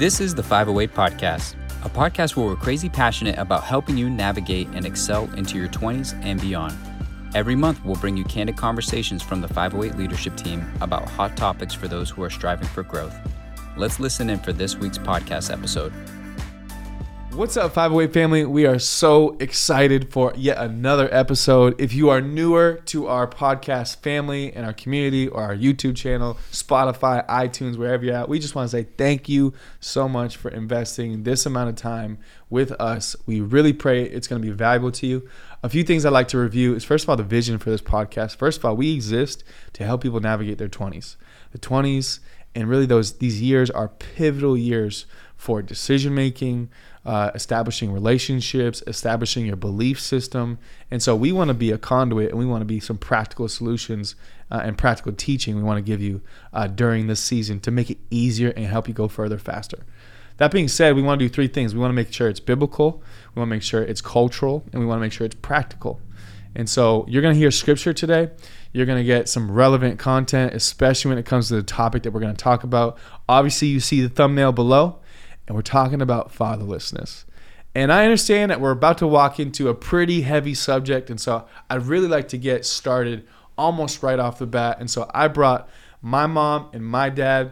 This is the 508 Podcast, a podcast where we're crazy passionate about helping you navigate and excel into your 20s and beyond. Every month, we'll bring you candid conversations from the 508 leadership team about hot topics for those who are striving for growth. Let's listen in for this week's podcast episode. What's up, 508 family? We are so excited for yet another episode. If you are newer to our podcast family and our community or our YouTube channel, Spotify, iTunes, wherever you're at, we just want to say thank you so much for investing this amount of time with us. We really pray it's going to be valuable to you. A few things I'd like to review is first of all, the vision for this podcast. First of all, we exist to help people navigate their 20s. The 20s and really those these years are pivotal years for decision making uh, establishing relationships, establishing your belief system. And so we want to be a conduit and we want to be some practical solutions uh, and practical teaching we want to give you uh, during this season to make it easier and help you go further faster. That being said, we want to do three things. We want to make sure it's biblical, we want to make sure it's cultural, and we want to make sure it's practical. And so you're going to hear scripture today. You're going to get some relevant content, especially when it comes to the topic that we're going to talk about. Obviously, you see the thumbnail below and we're talking about fatherlessness. And I understand that we're about to walk into a pretty heavy subject, and so I'd really like to get started almost right off the bat. And so I brought my mom and my dad,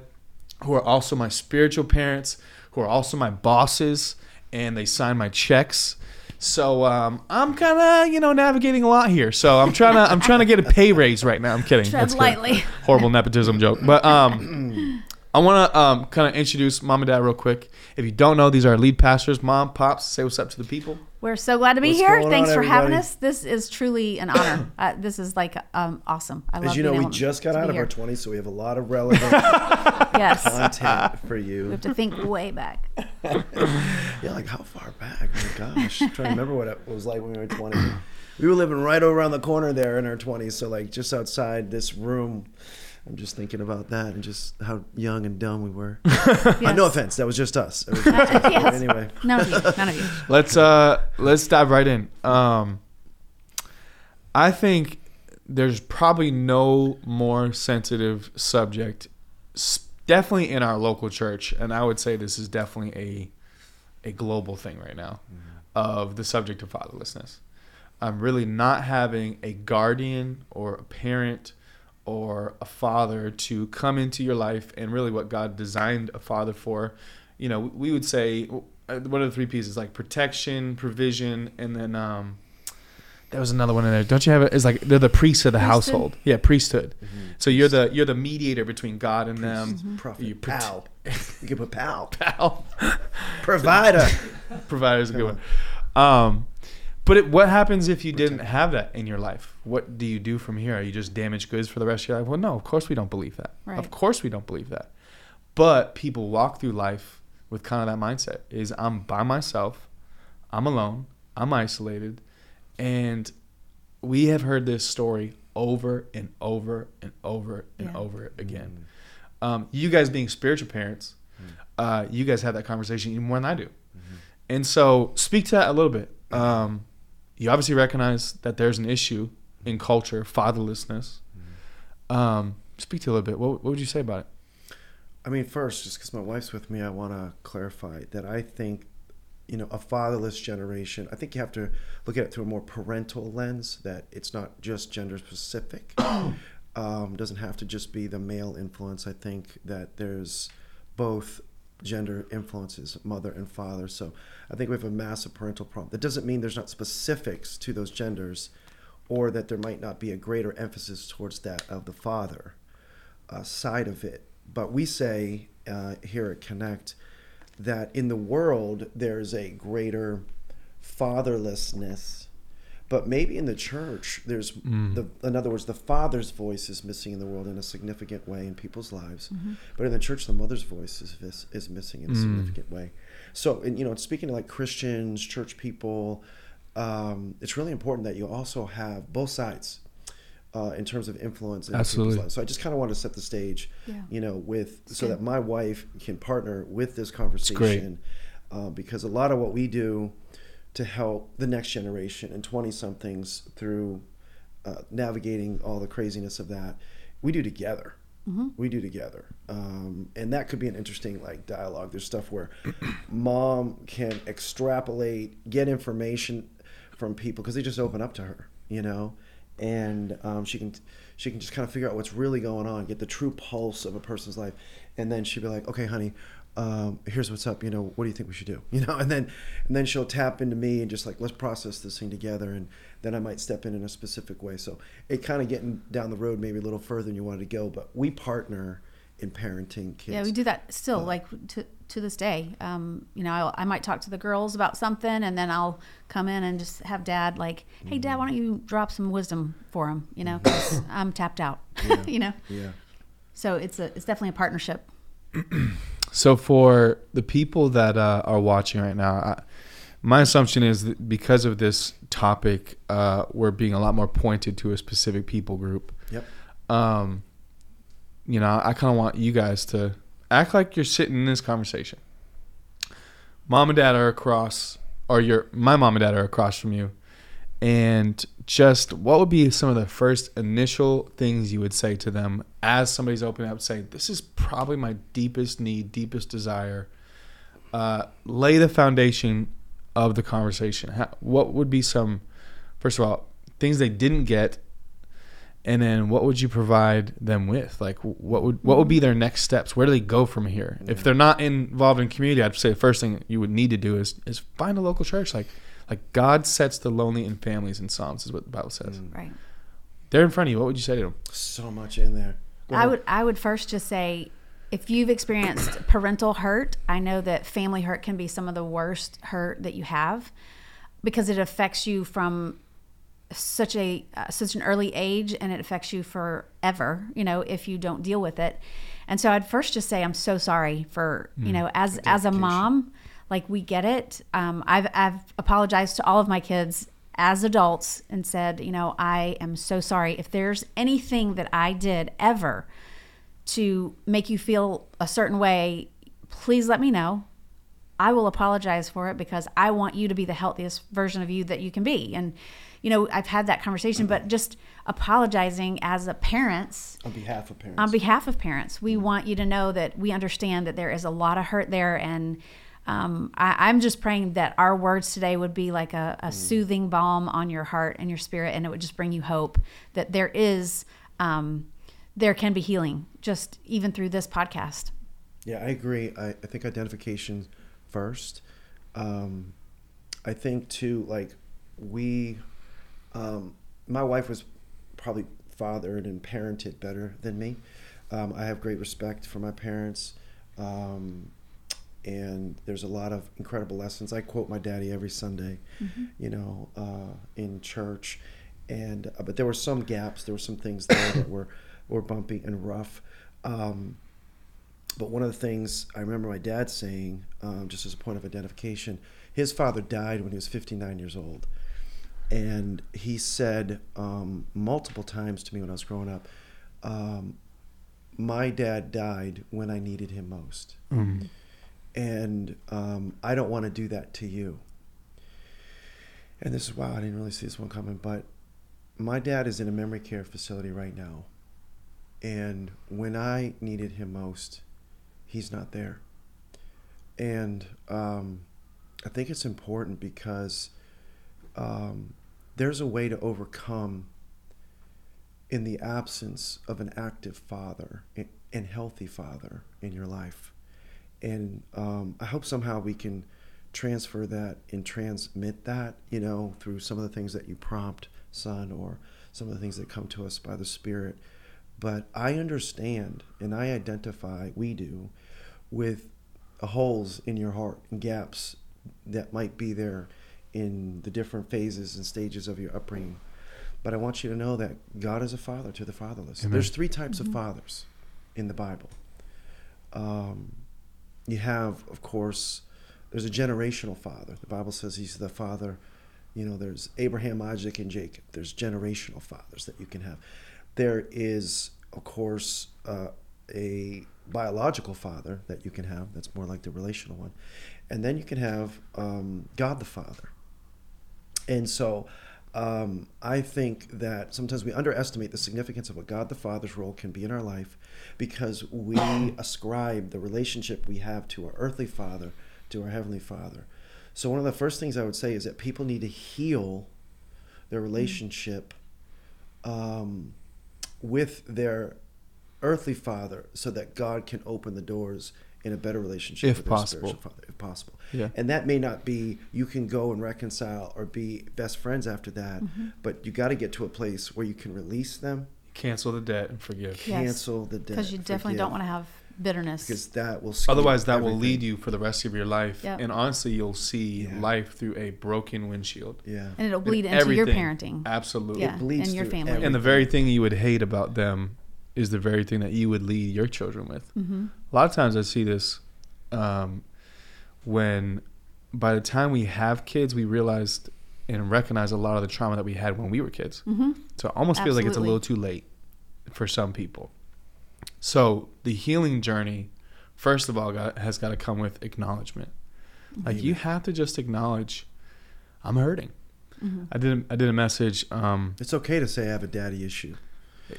who are also my spiritual parents, who are also my bosses, and they sign my checks. So um, I'm kind of you know navigating a lot here. So I'm trying to I'm trying to get a pay raise right now. I'm kidding. Tread lightly. Horrible nepotism joke, but um, I want to um, kind of introduce mom and dad real quick. If you don't know, these are our lead pastors. Mom, pops, say what's up to the people. We're so glad to be What's here. Thanks on, for having us. This is truly an honor. uh, this is like um, awesome. I love As you know, we just got out be of our 20s, so we have a lot of relevant Yes, content for we you. have to think way back. Yeah, like how far back? Oh my gosh, I'm trying to remember what it was like when we were 20. We were living right around the corner there in our 20s, so like just outside this room. I'm just thinking about that and just how young and dumb we were. Uh, Yes. no offense, that was just us. Was just us. Yes. Anyway, None of you. None of you. Let's uh let's dive right in. Um, I think there's probably no more sensitive subject, definitely in our local church, and I would say this is definitely a a global thing right now of the subject of fatherlessness. I'm really not having a guardian or a parent or a father to come into your life and really what God designed a father for. You know, we would say uh, what are the three pieces like protection, provision, and then um, there was another one in there. Don't you have it? It's like they're the priests of the Priesthood? household. Yeah, priesthood. So you're the you're the mediator between God and them. Mm-hmm. prophet, You prote- pal. You could put pal. Pal. Provider. Provider is a good one. Um, but it, what happens if you didn't have that in your life? What do you do from here? Are you just damaged goods for the rest of your life? Well, no, of course we don't believe that. Right. Of course we don't believe that. But people walk through life with kind of that mindset: is I'm by myself, I'm alone, I'm isolated, and we have heard this story over and over and over and Yeah. over again. Um, you guys being spiritual parents, uh, you guys have that conversation even more than I do. And so, speak to that a little bit. Um, you obviously recognize that there's an issue in culture, fatherlessness. Um, speak to it a little bit. What, what would you say about it? I mean, first, just because my wife's with me, I want to clarify that I think, you know, a fatherless generation, I think you have to look at it through a more parental lens, that it's not just gender specific. um, doesn't have to just be the male influence. I think that there's both gender influences, mother and father. So I think we have a massive parental problem. That doesn't mean there's not specifics to those genders or that there might not be a greater emphasis towards that of the father uh, side of it. But we say uh, here at Connect that in the world there's a greater fatherlessness, but maybe in the church there's the in other words the father's voice is missing in the world in a significant way in people's lives, but in the church the mother's voice is vis- is missing in a significant way. So, and, you know, speaking to like Christians, church people, um, it's really important that you also have both sides uh, in terms of influence in people's lives. So I just kind of want to set the stage, Yeah. you know, with so good. that my wife can partner with this conversation, uh, because a lot of what we do to help the next generation and twenty somethings through uh, navigating all the craziness of that, we do together. We do together. um, and that could be an interesting like dialogue. There's stuff where mom can extrapolate, get information from people because they just open up to her, you know, and um, she can she can just kind of figure out what's really going on, get the true pulse of a person's life, and then she'd be like, okay, honey. Um, here's what's up. You know, what do you think we should do? You know, and then, and then she'll tap into me and just like let's process this thing together, and then I might step in in a specific way. So it kind of getting down the road maybe a little further than you wanted to go, but we partner in parenting kids. Yeah, we do that still, like to to this day. Um, you know, I, I might talk to the girls about something, and then I'll come in and just have dad like, "Hey, dad, why don't you drop some wisdom for him?" You know, because I'm tapped out. you know, Yeah. so it's a it's definitely a partnership. So for the people that uh, are watching right now, I, my assumption is that because of this topic, uh, we're being a lot more pointed to a specific people group. Yep. Um, you know, I kind of want you guys to act like you're sitting in this conversation. Mom and dad are across, or your my mom and dad are across from you, and just what would be some of the first initial things you would say to them as somebody's opening up, saying, "This is probably my deepest need, deepest desire." Uh, lay the foundation of the conversation. How, what would be some, first of all, things they didn't get and then what would you provide them with? Like what would what would be their next steps? Where do they go from here? If they're not involved in community i'd say the first thing you would need to do is is find a local church. Like like god sets the lonely in families in psalms is what the bible says. Right. they're in front of you. What would you say to them? So much in there. I would I would first just say if you've experienced parental hurt, I know that family hurt can be some of the worst hurt that you have because it affects you from such a uh, such an early age and it affects you forever, you know, if you don't deal with it. And so I'd first just say I'm so sorry for, you know, as as a mom, like we get it. Um, I've I've apologized to all of my kids as adults and said, you know, I am so sorry if there's anything that I did ever to make you feel a certain way, please let me know. I will apologize for it because I want you to be the healthiest version of you that you can be. And, you know, I've had that conversation, but just apologizing as a parents on behalf of parents. on behalf of parents, we want you to know that we understand that there is a lot of hurt there. And um, I, I'm just praying that our words today would be like a, a soothing balm on your heart and your spirit, and it would just bring you hope that there is, um, there can be healing just even through this podcast. Yeah, I agree. I, I think identification first. Um, I think too, like we, um, my wife was probably fathered and parented better than me. Um, I have great respect for my parents, um, and there's a lot of incredible lessons. I quote my daddy every Sunday, you know, uh, in church, and uh, but there were some gaps. There were some things there that were were bumpy and rough. Um, but one of the things I remember my dad saying, um, just as a point of identification, his father died when he was 59 years old. And he said um, multiple times to me when I was growing up, um, My dad died when I needed him most. And um, I don't want to do that to you. And this is wow, I didn't really see this one coming, but my dad is in a memory care facility right now. And when I needed him most, he's not there. And um, I think it's important because um, there's a way to overcome in the absence of an active father and- healthy father in your life. And um, I hope somehow we can transfer that and transmit that, you know, through some of the things that you prompt, son, or some of the things that come to us by the Spirit. But I understand and I identify, we do, with holes in your heart and gaps that might be there in the different phases and stages of your upbringing. But I want you to know that God is a father to the fatherless. Amen. There's three types of fathers in the Bible. Um, you have, of course, there's a generational father. The Bible says he's the father. You know, there's Abraham, Isaac, and Jacob. There's generational fathers that you can have. There is, of course, uh, a biological father that you can have. That's more like the relational one. And then you can have um, God the Father. And so um, I think that sometimes we underestimate the significance of what God the Father's role can be in our life because we ascribe the relationship we have to our earthly Father to our Heavenly Father. So, one of the first things I would say is that people need to heal their relationship um, with their earthly Father so that God can open the doors in a better relationship If with their possible. spiritual Father, if possible. Yeah. And that may not be you can go and reconcile or be best friends after that, mm-hmm. but you got to get to a place where you can release them, Cancel the debt and forgive. Yes. cancel the debt. Because you definitely forgive, don't want to have bitterness. because that will Otherwise, that will lead you for the rest of your life. Yep. And honestly, you'll see Yeah. life through a broken windshield. Yeah. and it'll bleed And into your parenting. Absolutely. Yeah, bleeds and your family. everything. And the very thing you would hate about them is the very thing that you would lead your children with. Mm-hmm. A lot of times I see this um, when by the time we have kids, we realized and recognize a lot of the trauma that we had when we were kids. Mm-hmm. So it almost feels like it's a little too late for some people. So the healing journey, first of all, got, has got to come with acknowledgement. Like you have to just acknowledge, I'm hurting. Mm-hmm. I did. A, I did a message. Um, It's okay to say I have a daddy issue.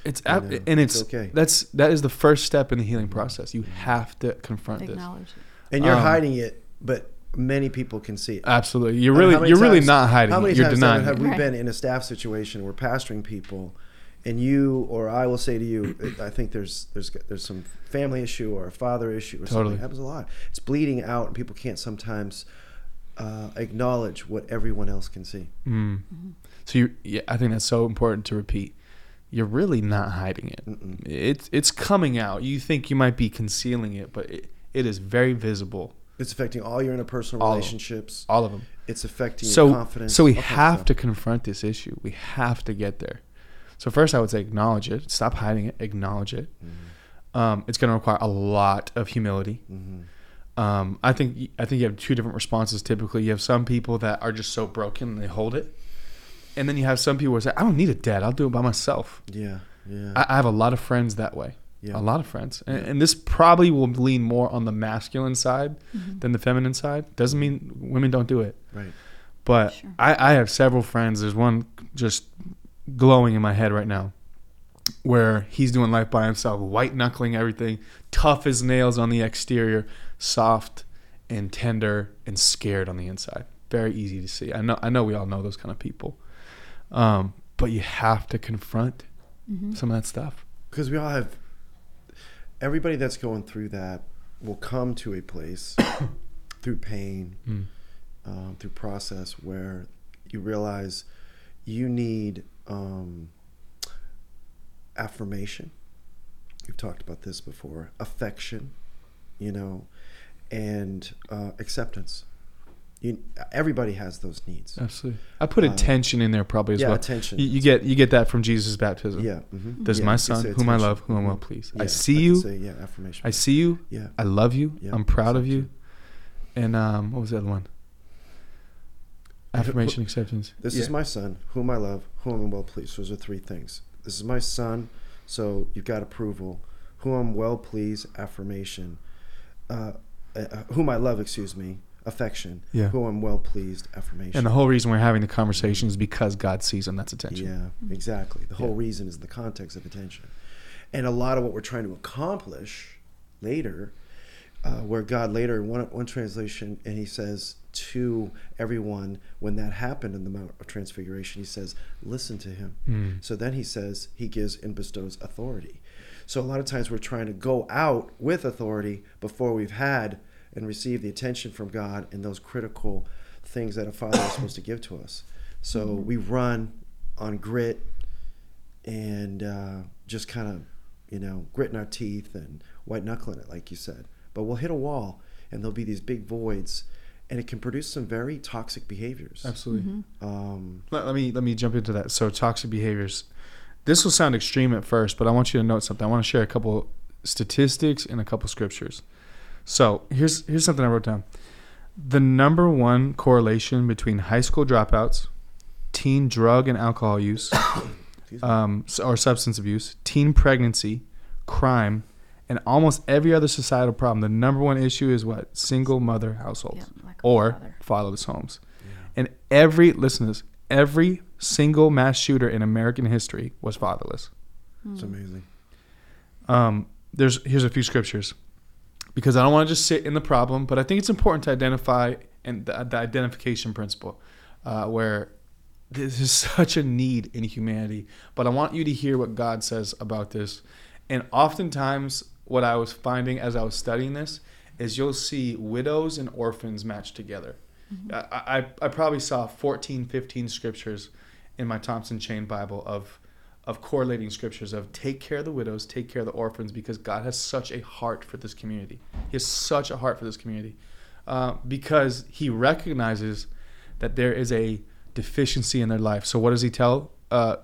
It's You know, and it's, it's okay. That's that is the first step in the healing process. You have to confront this. Acknowledge it. And you're Um, hiding it, but many people can see it. Absolutely, you're I mean, really you're really not hiding. How many it. You're times denying. have it. we Right. been in a staff situation where pastoring people, and you or I will say to you, I think there's there's there's some family issue or a father issue or Totally. something. It happens a lot. It's bleeding out, and people can't sometimes uh, acknowledge what everyone else can see. Mm. So you, yeah, I think that's so important to repeat. You're really not hiding it. Mm-mm. It's it's coming out. You think you might be concealing it, but it, it is very visible. It's affecting all your interpersonal All of relationships. All of them. It's affecting your So confidence. so we of have stuff. to confront this issue. We have to get there. So first, I would say acknowledge it. Stop hiding it. Acknowledge it. Um, it's going to require a lot of humility. Mhm. Um, I think I think you have two different responses. Typically, you have some people that are just so broken and they hold it, and then you have some people who say, "I don't need a dad. I'll do it by myself." Yeah, yeah, I, I have a lot of friends that way. yeah. A lot of friends, and, Yeah. and this probably will lean more on the masculine side Mm-hmm. than the feminine side. Doesn't mean women don't do it, Right. but Sure. I, I have several friends. There's one just glowing in my head right now, where he's doing life by himself, white knuckling everything, tough as nails on the exterior, soft and tender and scared on the inside. Very easy to see. I know. I know we all know those kind of people, um, but you have to confront Mm-hmm. some of that stuff. because we all have everybody that's going through that will come to a place through pain Mm. um, through process where you realize you need um, affirmation we've talked about this before affection you know and uh, acceptance you, everybody has those needs Absolutely. I put Uh, attention in there probably as yeah well. attention You, you get you get that from Jesus' baptism. yeah mhm. This is Yeah, my son, say whom I love, whom I'm well Mhm. pleased. Yeah, I see can you. say, yeah affirmation I see you. yeah I love you. Yeah, I'm proud of you. And um, what was the other one? Affirmation, acceptance. This Yeah. is my son, whom I love, whom I'm well pleased. Those are three things. This is my son, so you've got approval. Whom I'm well pleased, affirmation. Uh, uh, whom I love, excuse me, affection. Yeah. Whom I'm well pleased, affirmation. And the whole reason we're having the conversation is because God sees them. That's attention. Yeah, exactly. The whole Yeah. reason is the context of attention. And a lot of what we're trying to accomplish later, uh, where God later in one, one translation, and he says to everyone when that happened in the Mount of Transfiguration, he says, listen to him. Mm. So then he says he gives and bestows authority. So a lot of times we're trying to go out with authority before we've had and receive the attention from God and those critical things that a father is supposed to give to us. So we run on grit and uh, just kind of, you know, gritting our teeth and white knuckling it, like you said. But we'll hit a wall and there'll be these big voids and it can produce some very toxic behaviors. Absolutely. Um, Let, let me let me jump into that. So toxic behaviors. This will sound extreme at first, but I want you to note something. I want to share a couple statistics and a couple scriptures. So here's here's something I wrote down. The number one correlation between high school dropouts, teen drug and alcohol use, um, or substance abuse, teen pregnancy, crime, and almost every other societal problem. The number one issue is what single mother households Yeah, lack or father. fatherless homes. Yeah. And every listen to this, every single mass shooter in American history was fatherless. It's amazing. Um, there's here's a few scriptures because I don't want to just sit in the problem, but I think it's important to identify and the, the identification principle, uh, where this is such a need in humanity. But I want you to hear what God says about this. And oftentimes, what I was finding as I was studying this is you'll see widows and orphans matched together. I, I, I probably saw 14, 15 scriptures in my Thompson Chain Bible of of correlating scriptures of take care of the widows, take care of the orphans, because God has such a heart for this community. He has such a heart for this community uh, because He recognizes that there is a deficiency in their life. So what does He tell? Uh,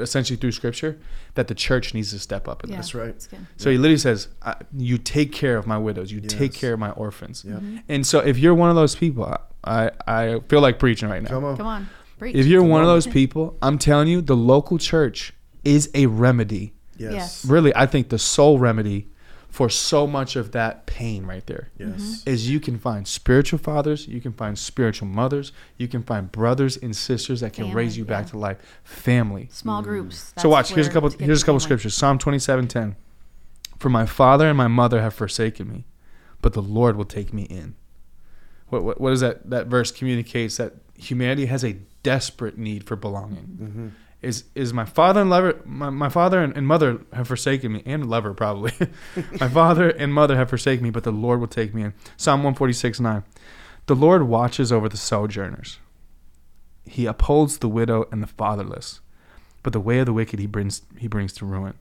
essentially through scripture that the church needs to step up in Yeah, this That's right. That's good. so he literally says I, you take care of my widows you take care of my orphans Yeah. and so if you're one of those people i i feel like preaching right now Come on. Come on. Preach. if you're one of those people i'm telling you the local church is a remedy Yes. Yes. really i think the sole remedy for so much of that pain right there Yes. is you can find spiritual fathers you can find spiritual mothers you can find brothers and sisters that can Family, raise you back to life family Small groups. so watch. Here's a couple. Here's a couple family. scriptures. Psalm twenty-seven ten. For my father and my mother have forsaken me, but the Lord will take me in. What what, what does that that verse communicates? That humanity has a desperate need for belonging. Mm-hmm. Is is my father and lover? My, my father and, and mother have forsaken me, and lover probably. my father and mother have forsaken me, but the Lord will take me in. Psalm one forty six nine. The Lord watches over the sojourners. He upholds the widow and the fatherless but the way of the wicked he brings he brings to ruin.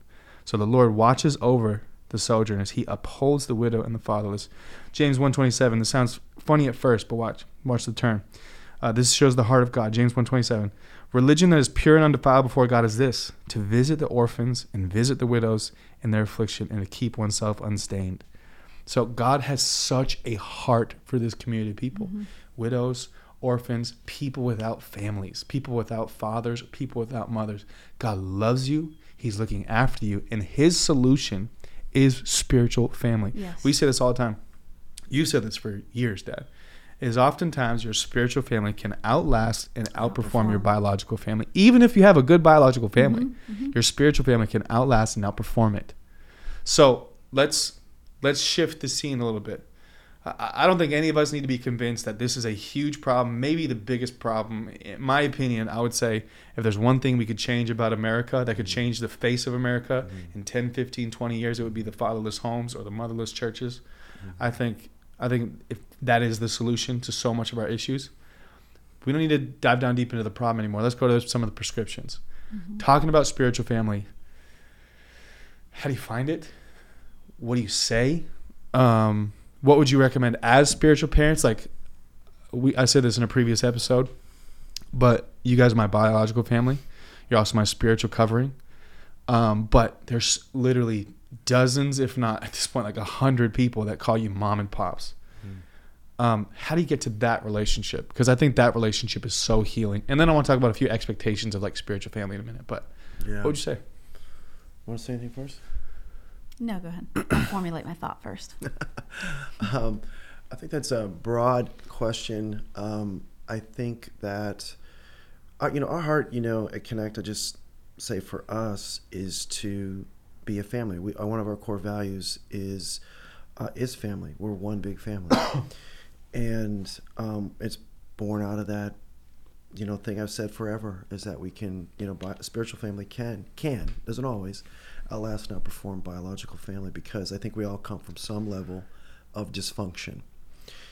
So the Lord watches over the sojourners; he upholds the widow and the fatherless. James one twenty seven. This sounds funny at first, but watch watch the turn. Uh, this shows the heart of God. James one twenty seven. Religion that is pure and undefiled before God is this: to visit the orphans and visit the widows in their affliction, and to keep oneself unstained. So God has such a heart for this community of people, mm-hmm. widows, orphans, people without families, people without fathers, people without mothers. God loves you. He's looking after you, and His solution is spiritual family. Yes. We say this all the time. You said this for years, Dad. Is oftentimes your spiritual family can outlast and outperform, your biological family. Even if you have a good biological mm-hmm, family, Mm-hmm, your spiritual family can outlast and outperform it. So let's let's shift the scene a little bit. I, I don't think any of us need to be convinced that this is a huge problem, maybe the biggest problem. In my opinion, I would say if there's one thing we could change about America that could mm-hmm. change the face of America mm-hmm. in 10, 15, 20 years, it would be the fatherless homes or the motherless churches. I think I think if that is the solution to so much of our issues, we don't need to dive down deep into the problem anymore. Let's go to some of the prescriptions. Talking about spiritual family, how do you find it? What do you say? Um, what would you recommend as spiritual parents? Like we, I said this in a previous episode, but you guys are my biological family. You're also my spiritual covering. Um, but there's literally dozens, if not at this point, like a hundred people that call you mom and pops. Um, how do you get to that relationship? Because I think that relationship is so healing. And then I want to talk about a few expectations of like spiritual family in a minute. But Yeah. what would you say? Want to say anything first? No, go ahead. I'll formulate my thought first. Um, I think that's a broad question. Um, I think that, uh, you know, our heart, you know, at Connect, I just say for us is to be a family. We, uh, one of our core values is uh, is family. We're one big family, and um, it's born out of that. You know, thing I've said forever is that we can, you know, bi- spiritual family can can doesn't always outlast and outperform biological family because I think we all come from some level of dysfunction.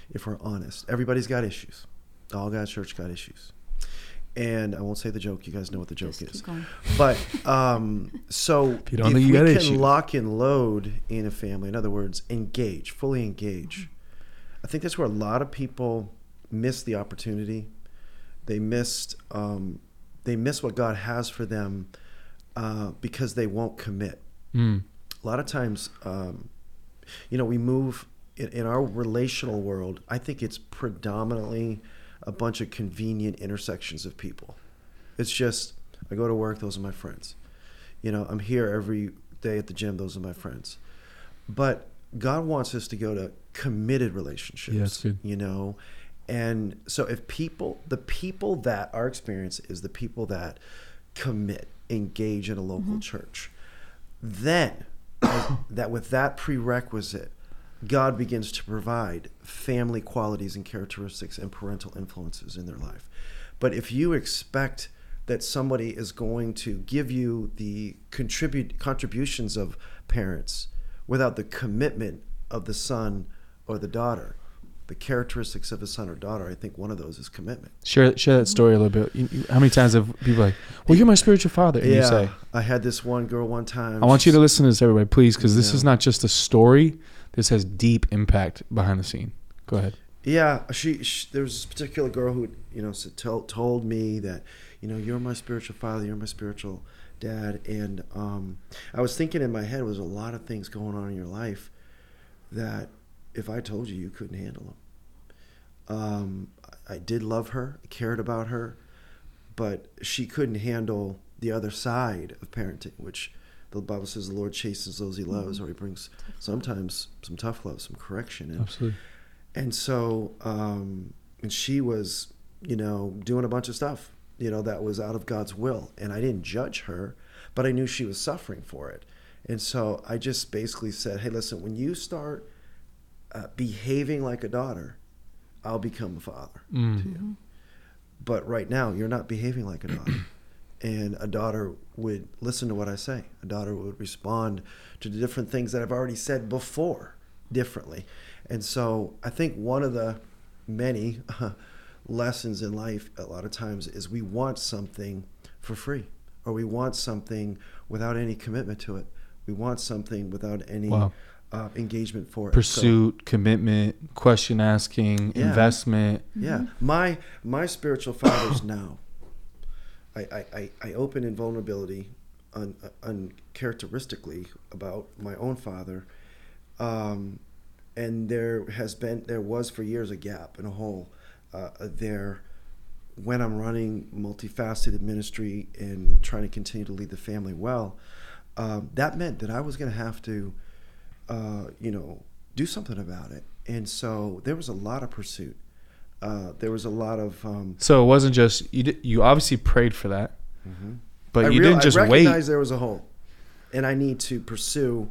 If we're honest, everybody's got issues. All God's church got issues, and I won't say the joke. You guys know what the joke Just is. keep going. But um, so you don't if we can issues. lock and load in a family, in other words, engage, fully engage. I think that's where a lot of people miss the opportunity. They missed um, they miss what God has for them uh, because they won't commit. Mm. A lot of times, um, you know, we move in, in our relational world. I think it's predominantly a bunch of convenient intersections of people. It's just I go to work; those are my friends. You know, I'm here every day at the gym; those are my friends. But God wants us to go to committed relationships. Yeah, that's good. You know, And so if people, the people that our experience is the people that commit, engage in a local mm-hmm. church, then that with that prerequisite, God begins to provide family qualities and characteristics and parental influences in their life. But if you expect that somebody is going to give you the contribute contributions of parents without the commitment of the son or the daughter, the characteristics of a son or daughter, I think one of those is commitment. Share share that story a little bit. You- you- how many times have people like, "Well, you're my spiritual father," and you say, I had this one girl one time. "I want you to listen to this, everybody, please, because this Yeah. is not just a story. This has deep impact behind the scene." Go ahead. Yeah, she, she there was this particular girl who you know s- told told me that you know you're my spiritual father, you're my spiritual dad, and um, I was thinking in my head was a lot of things going on in your life that if I told you you couldn't handle them. Um, I I did love her, I cared about her, but she couldn't handle the other side of parenting, which the Bible says the Lord chastens those He loves, or He brings sometimes some tough love, some correction, and Absolutely. and so um, and she was you know doing a bunch of stuff you know that was out of god's will and i didn't judge her but i knew she was suffering for it. And so i just basically said hey listen when you start uh, behaving like a daughter i'll become a father Mm. to you. But right now you're not behaving like a daughter and a daughter would listen to what i say a daughter would respond to the different things that i've already said before differently and so i think one of the many lessons in life a lot of times is we want something for free or we want something without any commitment to it we want something without any Wow. uh, engagement for it So- Pursuit, commitment, question asking, Yeah. investment. Yeah, my my spiritual fathers now. I, I, I, open in vulnerability, un, uncharacteristically about my own father, um, and there has been there was for years a gap and a hole uh, there when I'm running multifaceted ministry and trying to continue to lead the family well. Um, that meant that I was going to have to, uh, you know, do something about it, and so there was a lot of pursuit. Uh, there was a lot of um, So it wasn't just you. Did, you obviously prayed for that, but I you real- didn't just I wait. there was a hole, and I need to pursue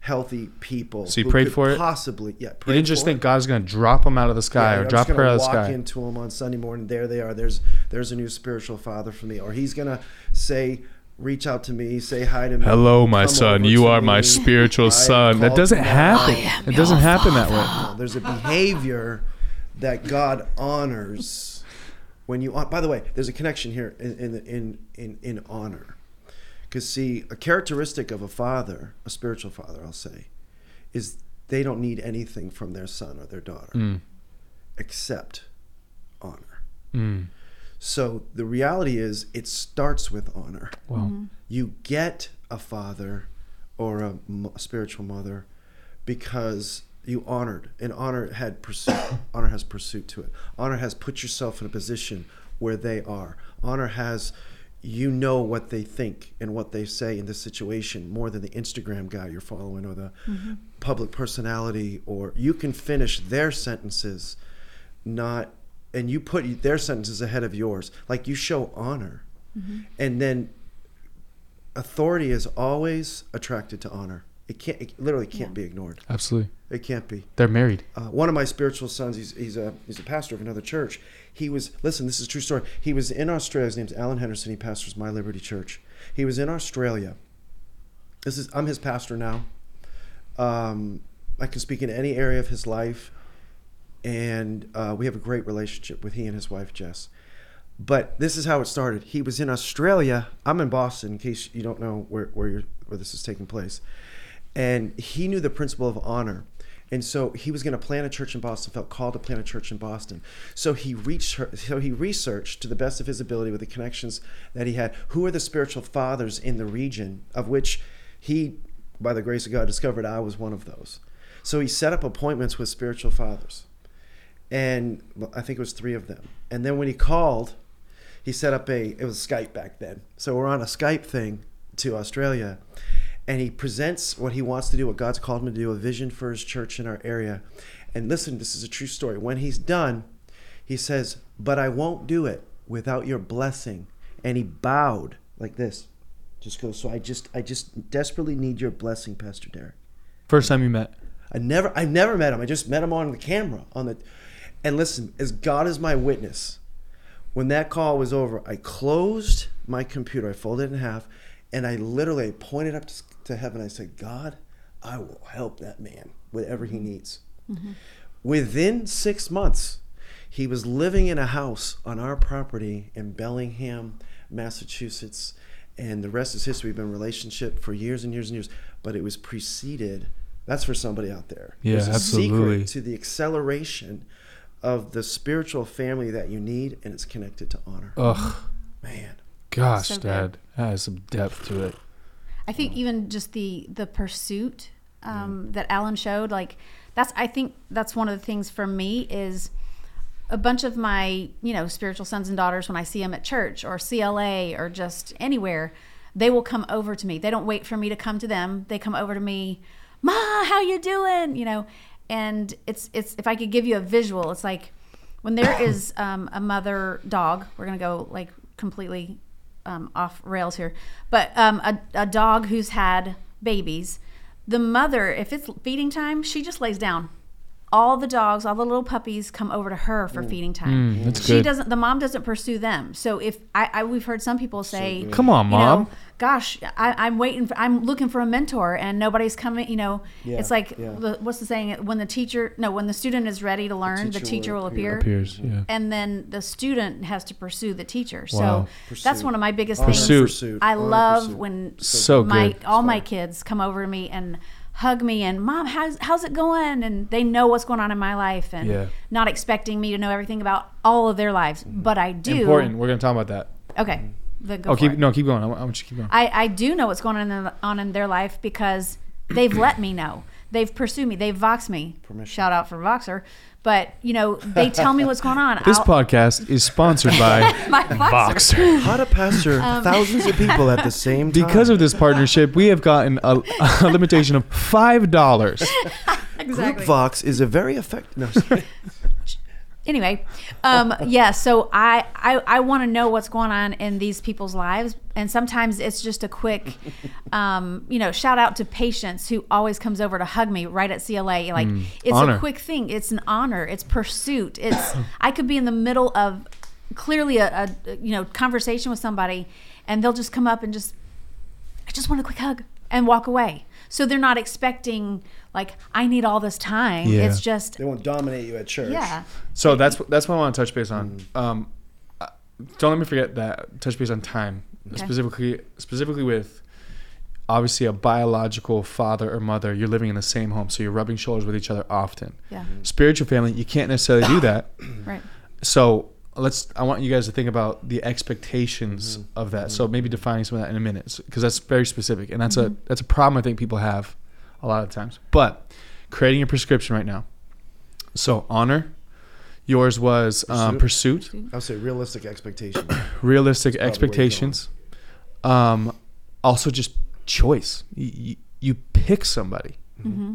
healthy people. So you prayed for it? Possibly, yeah. You didn't just think it. God's going to drop them out of the sky Yeah, or I'm drop just her out of the walk sky. into them on Sunday morning. There they are. There's there's a new spiritual father for me, or he's gonna say, reach out to me, say hi to me. Hello, my come son. You to are my spiritual son. That doesn't happen. am It doesn't your happen that way. No, there's a behavior that God honors when you. By the way, there's a connection here in in in in, in honor, because see, a characteristic of a father, a spiritual father, I'll say, is they don't need anything from their son or their daughter Mm. except honor. Mm. So the reality is, it starts with honor. Wow. You get a father or a spiritual mother because you honored, and honor had pursuit. honor has pursuit to it. Honor has put yourself in a position where they are. Honor has you know what they think and what they say in this situation more than the Instagram guy you're following or the mm-hmm. public personality or you can finish their sentences not and you put their sentences ahead of yours like you show honor mm-hmm. and then authority is always attracted to honor it can't it literally can't Yeah. be ignored. Absolutely. it can't be. They're married. uh, one of my spiritual sons he's, he's a he's a pastor of another church. He was listen this is a true story. He was in australia his name's alan henderson he pastors my liberty church. He was in australia. This is i'm his pastor now. Um, i can speak in any area of his life and uh, we have a great relationship with he and his wife jess. But this is how it started. He was in australia. I'm in boston in case you don't know where, where, you're, where this is taking place and he knew the principle of honor and so he was going to plant a church in Boston. Felt called to plant a church in Boston. So he reached her. So he researched to the best of his ability with the connections that he had. Who are the spiritual fathers in the region? Of which he, by the grace of God, discovered I was one of those. So he set up appointments with spiritual fathers, and I think it was three of them. And then when he called, he set up a. It was Skype back then. So we're on a Skype thing to Australia and he presents what he wants to do, what God's called him to do, a vision for his church in our area. And listen, this is a true story. When he's done, He says, But I won't do it without your blessing. And he bowed like this. Just goes, So I just I just desperately need your blessing, Pastor Derek. First time you met. I never I've never met him. I just met him on the camera. On the and listen, as God is my witness, when that call was over, I closed my computer, I folded it in half, and I literally pointed up to, to heaven. I said, God, I will help that man, whatever he mm-hmm. needs. Mm-hmm. Within six months, he was living in a house on our property in Bellingham, Massachusetts, and the rest is history. We've been in a relationship for years and years and years, but it was preceded. That's for somebody out there. Yeah, There's a absolutely. secret to the acceleration of the spiritual family that you need, and it's connected to honor. Ugh, Man, gosh, So. Dad, that has some depth to it. I think even just the the pursuit um, that Alan showed, like that's I think that's one of the things for me is a bunch of my you know spiritual sons and daughters when I see them at church or CLA or just anywhere, they will come over to me. They don't wait for me to come to them. They come over to me, Ma, how you doing? You know, and it's it's if I could give you a visual, it's like when there is um, a mother dog. We're gonna go like completely um, off rails here, but um, a, a dog who's had babies, the mother, if it's feeding time, she just lays down. All the dogs, all the little puppies come over to her for feeding time. Mm, that's she good. doesn't. The mom doesn't pursue them. So if I, I we've heard some people say, Come on, you know, Mom. gosh, I, I'm waiting. For, I'm looking for a mentor, and nobody's coming. You know, Yeah, it's like yeah. the, what's the saying? When the teacher, no, when the student is ready to learn, the teacher teacher, will will appear. appear Appears, yeah. and then the student has to pursue the teacher. Wow. So that's one of my biggest Honor things. Pursuit. I Honor love pursuit. when So my good. all my kids come over to me and hug me and mom how's how's it going and they know what's going on in my life and Yeah. not expecting me to know everything about all of their lives but I do Important. We're gonna talk about that. okay the, go Oh, keep it. no, keep going. I want, you to keep going. I, I do know what's going on in, on in their life because they've let me know. They've pursued me. They've voxed me. Permission. Shout out for Voxer. But, you know, they tell me what's going on. this I'll- podcast is sponsored by my Voxer. Voxer. how to pastor Um, thousands of people at the same time. Because of this partnership, we have gotten a, a limitation of five dollars. Group Vox is a very effective. No, sorry. Anyway um yeah so i i, I want to know what's going on in these people's lives and sometimes it's just a quick um you know shout out to patience who always comes over to hug me right at cla like it's honor. a quick thing it's an honor it's pursuit it's i could be in the middle of clearly a, a you know conversation with somebody and they'll just come up and just I just want a quick hug and walk away. So they're not expecting like I need all this time. Yeah. It's just they won't dominate you at church. yeah. So that's that's what I want to touch base on. Mm-hmm. Um, uh, don't let me forget that touch base on time Okay. specifically specifically with obviously a biological father or mother. You're living in the same home, so you're rubbing shoulders with each other often. Yeah. Mm-hmm. Spiritual family, you can't necessarily do that. Right. So let's. I want you guys to think about the expectations mm-hmm. of that. So maybe defining some of that in a minute, because that's very specific, and that's a that's a problem I think people have a lot of times. But creating a prescription right now. So honor. Yours was um, pursuit, I would say realistic expectations. realistic probably where you're expectations. Um, also just choice. You, you, you pick somebody. Mm-hmm.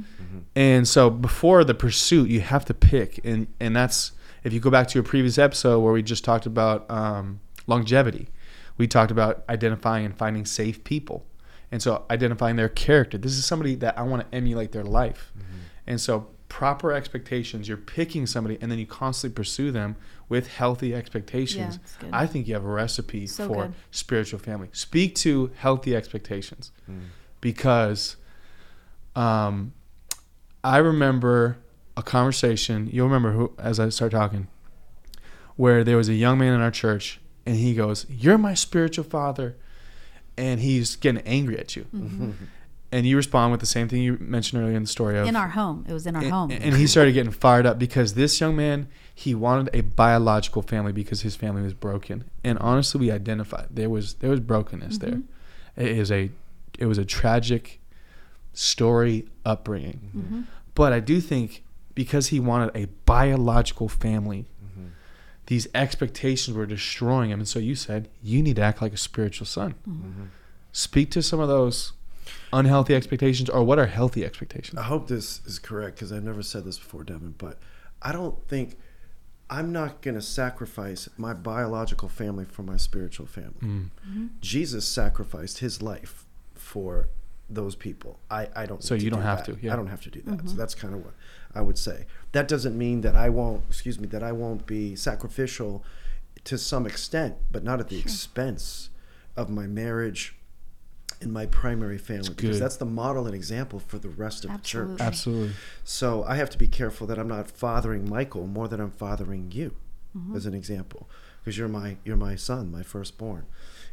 And so before the pursuit, you have to pick, and and that's if you go back to a previous episode where we just talked about um, longevity, we talked about identifying and finding safe people, and so identifying their character. This is somebody that I want to emulate their life, and so proper expectations. You're picking somebody, and then you constantly pursue them with healthy expectations. Yeah. I think you have a recipe So for good. spiritual family. Speak to healthy expectations because um, I remember a conversation. You'll remember who as I start talking, where there was a young man in our church, and he goes, "You're my spiritual father," and he's getting angry at you, mm-hmm. Mm-hmm. and you respond with the same thing you mentioned earlier in the story of Mm-hmm. In our home. It was in our and, home. and he started getting fired up because this young man he wanted a biological family because his family was broken. And honestly we identified there was there was brokenness mm-hmm. there. It is a it was a tragic story upbringing. But i do think because he wanted a biological family these expectations were destroying him. And so you said you need to act like a spiritual son. Speak to some of those unhealthy expectations or what are healthy expectations? I hope this is correct because I've never said this before, Devin, but I don't think I'm not going to sacrifice my biological family for my spiritual family. Mm. Jesus sacrificed his life for those people. I, I don't. So need you don't do have that. to, yeah. I don't have to do that. So that's kind of what I would say. That doesn't mean that I won't. Excuse me. That I won't be sacrificial to some extent, but not at the expense of my marriage and my primary family, because good. that's the model and example for the rest of the church. Absolutely. Absolutely. So I have to be careful that I'm not fathering Michael more than I'm fathering you, Mm-hmm. as an example, because you're my you're my son, my firstborn,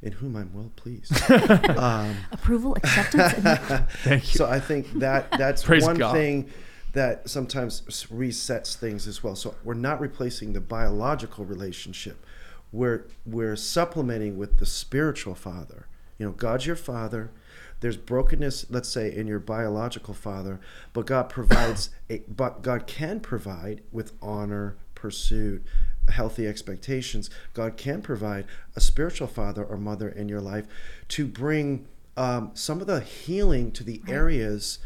in whom I'm well pleased. um, Approval, acceptance, and Thank you. so I think that that's Praise one God. thing that sometimes resets things as well. So we're not replacing the biological relationship. We're we're supplementing with the spiritual father. You know, God's your father. There's brokenness, let's say, in your biological father, but God provides a but God can provide with honor, pursuit, healthy expectations. God can provide a spiritual father or mother in your life to bring um, some of the healing to the areas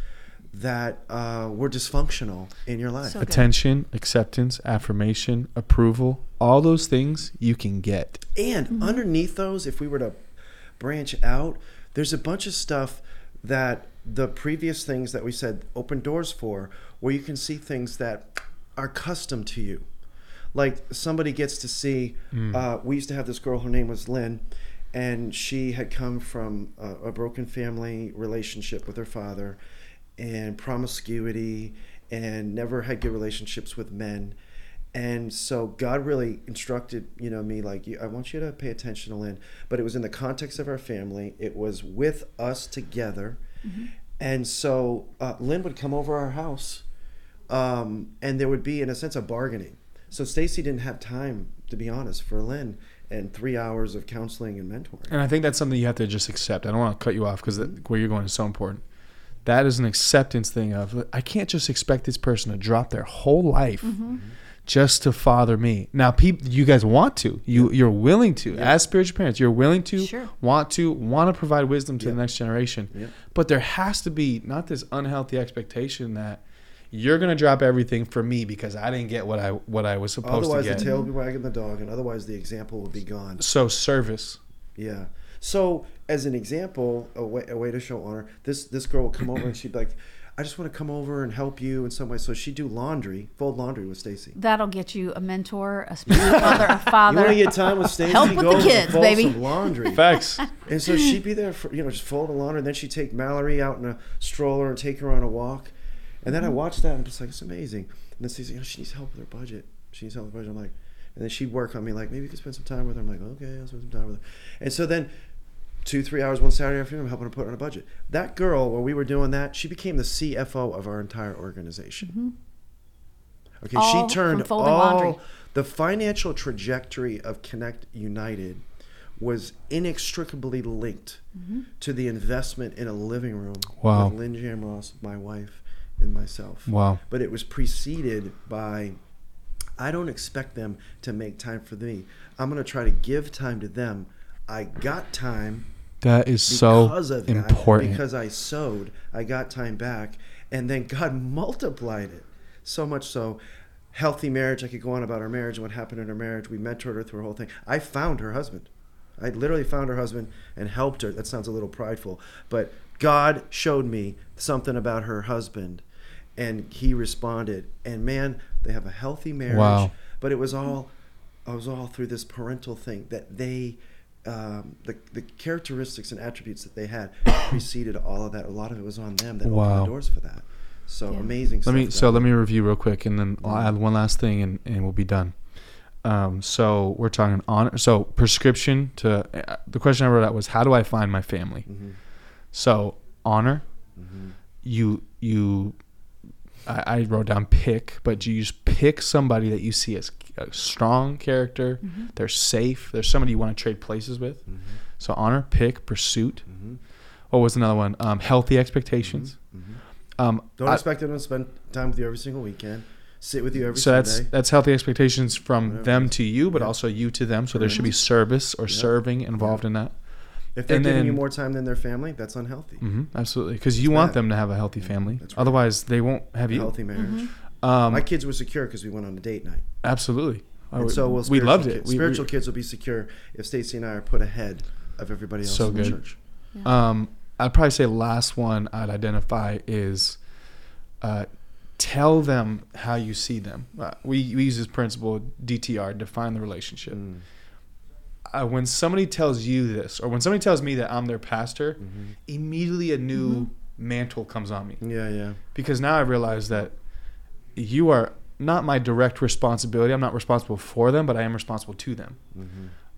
that uh, were dysfunctional in your life. So. Attention, acceptance, affirmation, approval, all those things you can get. And underneath those, if we were to branch out, there's a bunch of stuff that the previous things that we said open doors for, where you can see things that are custom to you. Like somebody gets to see, uh, we used to have this girl, her name was Lynn, and she had come from a, a broken family relationship with her father and promiscuity and never had good relationships with men. And so god really instructed you know me like i want you to pay attention to lynn. But it was in the context of our family. It was with us together. And so uh, lynn would come over our house um, and there would be in a sense a bargaining so stacy didn't have time to be honest for lynn and three hours of counseling and mentoring And I think that's something you have to just accept. I don't want to cut you off because where you're going is so important. That is an acceptance thing of I can't just expect this person to drop their whole life mm-hmm. just to father me. Now, people, you guys want to, you you're willing to, as spiritual parents, you're willing to, Sure. want to, want to provide wisdom to Yeah. the next generation. Yeah. But there has to be not this unhealthy expectation that you're gonna drop everything for me because I didn't get what I what I was supposed otherwise to get. Otherwise, the tail will be wagging the dog and otherwise the example will be gone so service. Yeah. So, as an example, a way, a way to show honor, this this girl would come over and she'd be like, "I just want to come over and help you in some way." So she'd do laundry, fold laundry with Stacy. that'll get you a mentor, a spiritual mother, a father. You father. want to get time with Stacy? Help with Go the over and kids, fold baby. Some laundry. Facts. And so she'd be there for you know just fold the laundry, and then she'd take Mallory out in a stroller and take her on a walk. And then I mm-hmm. watched that and I'm just like, it's amazing. And then Stacy, you oh, know, she needs help with her budget. She needs help with her budget. I'm like, and then she'd work on me like, maybe you could spend some time with her. I'm like, okay, I'll spend some time with her. And so then two, three hours one Saturday afternoon, I'm helping her put on a budget. That girl, when we were doing that, she became the CFO of our entire organization. Mm-hmm. Okay, All she from turned folding all laundry. the financial trajectory of Connect United was inextricably linked mm-hmm. to the investment in a living room Wow. with Lynn Jamross, my wife, and myself. Wow. But it was preceded by I don't expect them to make time for me. I'm going to try to give time to them. I got time That is so of that, important. because I sowed, I got time back, and then God multiplied it so much so. Healthy marriage. I could go on about our marriage and what happened in our marriage. We mentored her through her whole thing. I found her husband. I literally found her husband and helped her. That sounds a little prideful, but God showed me something about her husband, and He responded. And man, they have a healthy marriage. Wow. But it was all, it was all through this parental thing that they um, the, the characteristics and attributes that they had preceded all of that. A lot of it was on them that opened the doors for that. So Yeah. amazing let stuff. me so God let me review real quick and then I'll add one last thing and, and we'll be done. Um, so we're talking honor. So prescription to uh, the question I wrote out was how do I find my family? Mm-hmm. So honor, you you, I, I wrote down pick, but you just pick somebody that you see as a strong character. They're safe. They're somebody you want to trade places with. Mm-hmm. So honor, pick, pursuit. What was another one? Um, healthy expectations. Mm-hmm. Um, Don't I- expect them to spend time with you every single weekend. Sit with you every so that's Sunday. that's healthy expectations from Whatever them to you, but Yeah. also you to them. So there should be service or Yeah. serving involved in that. If they're and giving you more time than their family, that's unhealthy. hmm absolutely, because you want them to have a healthy family. That's right. Otherwise, they won't have A you. healthy marriage. Um, My kids were secure because we went on a date night. absolutely. And we- so will we spiritual loved it. Kids. We- we- spiritual kids will be secure if Stacy and I are put ahead of everybody else So in the good. church. Um, I'd probably say last one I'd identify is uh, tell them how you see them. Uh, we, we use this principle DTR, define the relationship. Mm. Uh, when somebody tells you this, or when somebody tells me that I'm their pastor, Mm-hmm. immediately a new mantle comes on me Yeah, yeah. because now I realize that you are not my direct responsibility. I'm not responsible for them, but I am responsible to them.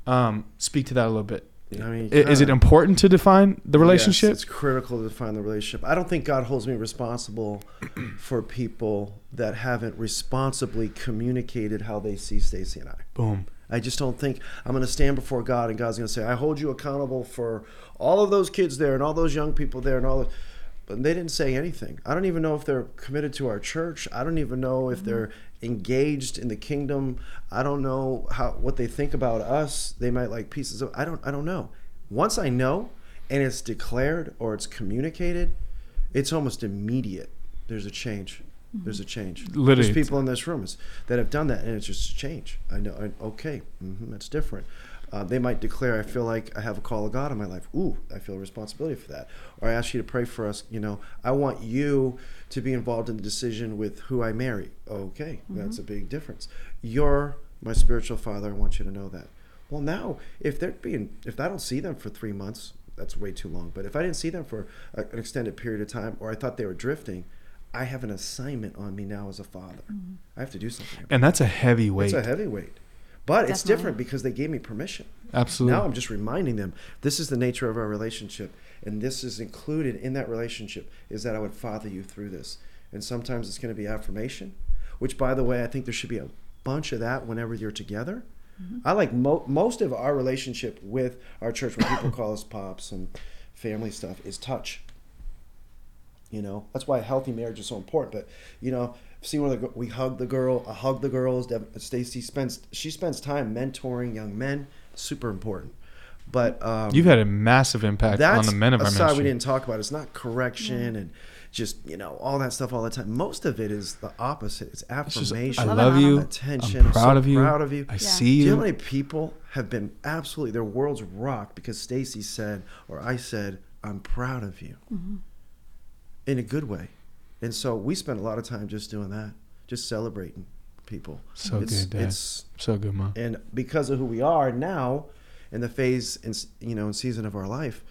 Um, speak to that a little bit. I mean, I- Is it important to define the Yes, relationship? it's critical to define the relationship. I don't think God holds me responsible for people that haven't responsibly communicated how they see Stacy and I. Boom. I just don't think I'm going to stand before God and God's going to say, I hold you accountable for all of those kids there and all those young people there and all. The, but they didn't say anything. I don't even know if they're committed to our church. I don't even know if they're engaged in the kingdom. I don't know how what they think about us. They might like pieces of. I don't. I don't know. Once I know, and it's declared or it's communicated, it's almost immediate. There's a change. There's a change. Literally, There's people in this room is- that have done that, and it's just a change. I know. I, okay, hmm that's different. Uh, they might declare, "I feel like I have a call of God in my life." Ooh, I feel a responsibility for that. Or I ask you to pray for us. You know, I want you to be involved in the decision with who I marry. Okay, that's a big difference. You're my spiritual father. I want you to know that. Well, now if they're being, if I don't see them for three months, that's way too long. But if I didn't see them for a, an extended period of time, or I thought they were drifting, I have an assignment on me now as a father. Mm-hmm. I have to do something. And that's a heavy weight. It's a heavy weight, but it's different because they gave me permission. Absolutely. Now I'm just reminding them this is the nature of our relationship, and this is included in that relationship is that I would father you through this. And sometimes it's going to be affirmation, which, by the way, I think there should be a bunch of that whenever you're together. Mm-hmm. I like mo- most of our relationship with our church when people call us pops and family stuff is touch. You know that's why a healthy marriage is so important. But you know, see one of the we hug the girl, I hug the girls. Stacy spends she spends time mentoring young men, super important. But um, You've had a massive impact on the men of a our side we didn't talk about. It's not correction and just you know all that stuff all the time. Most of it is the opposite. It's It's just, affirmation. I Love it, love Mama. you. Attention. I'm proud so of you. proud of you. I Yeah. see Do you know you. how many people have been absolutely their worlds rocked because Stacy said or I said, I'm proud of you. In a good way. And so we spend a lot of time just doing that, just celebrating people. So it's, good, Dad. It's So good, mom. and because of who we are now in the phase and you know and season of our life,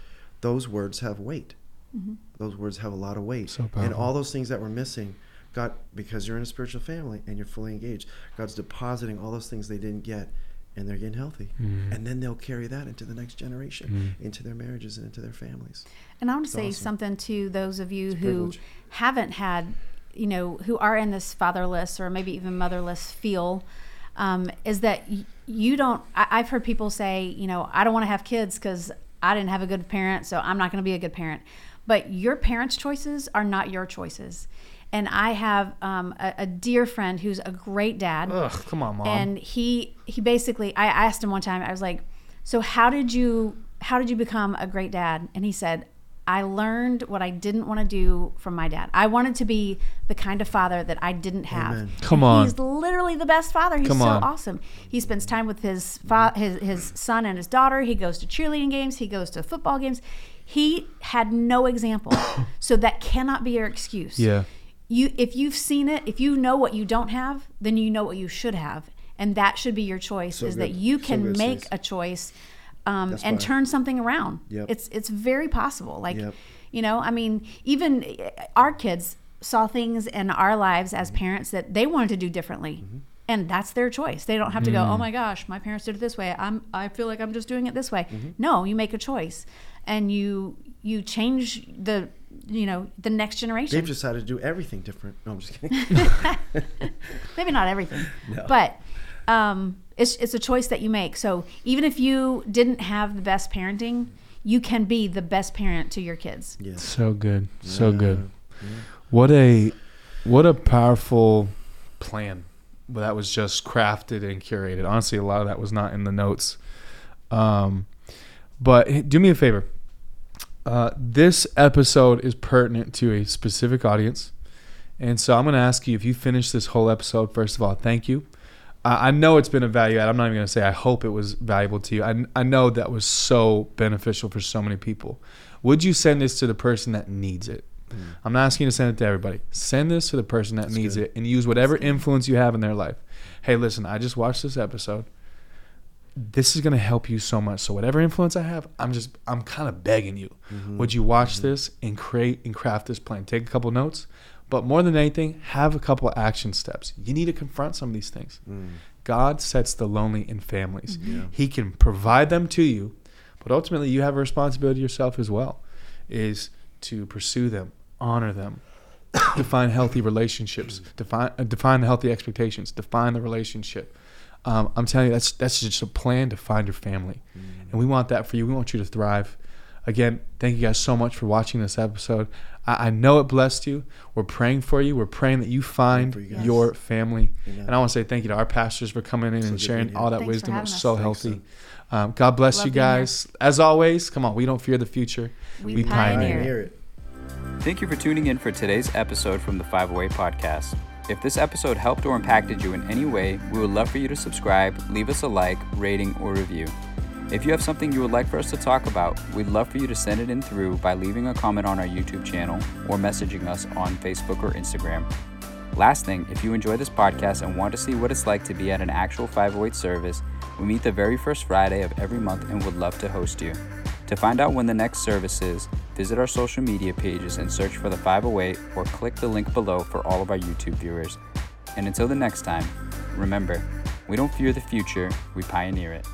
those words have weight. Mm-hmm. Those words have a lot of weight. So and all those things that we're missing, God, because you're in a spiritual family and you're fully engaged, God's depositing all those things they didn't get, and they're getting healthy, Mhm. and then they'll carry that into the next generation, Mhm. into their marriages and into their families. And I want to say awesome. something to those of you It's who privilege. haven't had, you know, who are in this fatherless or maybe even motherless feel, um, is that you don't. I, I've heard people say, you know, I don't want to have kids because I didn't have a good parent, so I'm not going to be a good parent. But your parents' choices are not your choices. And I have um, a, a dear friend who's a great dad Ugh, come on, mom. and he he basically I asked him one time I was like so how did you how did you become a great dad and he said I learned what I didn't want to do from my dad. I wanted to be the kind of father that I didn't have. Amen. Come on. He's literally the best father. He's Come so on. awesome. He spends time with his fa- his his son and his daughter. He goes to cheerleading games, he goes to football games. He had no example. so that cannot be your excuse yeah. You if you've seen it if you know what you don't have then you know what you should have. And that should be your choice So is that you can good, make sis. a choice um, and why- turn something around. Yep. it's it's very possible. Like Yep. you know i mean even our kids saw things in our lives Mm-hmm. as parents that they wanted to do differently. And that's their choice. They don't have to go oh my gosh my parents did it this way. I'm i feel like i'm just doing it this way. Mm-hmm. no you make a choice and you you change the you know the next generation They've decided to do everything different. No, I'm just kidding. maybe not everything, No. but um, it's it's a choice that you make. So even if you didn't have the best parenting, you can be the best parent to your kids. yes. So good. So Yeah. good. What a what a powerful plan that was just crafted and curated. Honestly, a lot of that was not in the notes. Um, but do me a favor. Uh, this episode is pertinent to a specific audience, and so I'm going to ask you if you finish this whole episode. First of all, thank you. I I know it's been a value add. I'm not even going to say I hope it was valuable to you. I, I know that was so beneficial for so many people. Would you send this to the person that needs it? I'm not asking you to send it to everybody. Send this to the person that That's needs good. it and use whatever influence you have in their life. Hey, listen, I just watched this episode. This is going to help you so much. So whatever influence I have, I'm just I'm kind of begging you. Mm-hmm. Would you watch mm-hmm. this and create and craft this plan? Take a couple notes, but more than anything, have a couple action steps. You need to confront some of these things. Mm. God sets the lonely in families. Mm-hmm. Yeah. He can provide them to you, but ultimately you have a responsibility yourself as well. Is to pursue them, honor them, define healthy relationships, mm. define uh, define the healthy expectations, define the relationship. Um, I'm telling you, that's that's just a plan to find your family, and we want that for you. We want you to thrive. Again, thank you guys so much for watching this episode. I, I know it blessed you. We're praying for you. We're praying that you find you your family. Amen. And I want to say thank you to our pastors for coming in So and sharing all that Thanks wisdom. It was us. so Thanks, healthy. Um, God bless Love you being here. guys. As always, come on, we don't fear the future. We We pioneer. pioneer. It. Thank you for tuning in for today's episode from the 508 Podcast. If this episode helped or impacted you in any way, we would love for you to subscribe, leave us a like, rating, or review. If you have something you would like for us to talk about, we'd love for you to send it in through by leaving a comment on our YouTube channel or messaging us on Facebook or Instagram. Last thing, if you enjoy this podcast and want to see what it's like to be at an actual 508 service, we meet the very first Friday of every month and would love to host you. To find out when the next service is, visit our social media pages and search for the 508 or click the link below for all of our YouTube viewers. And until the next time, remember, we don't fear the future, we pioneer it.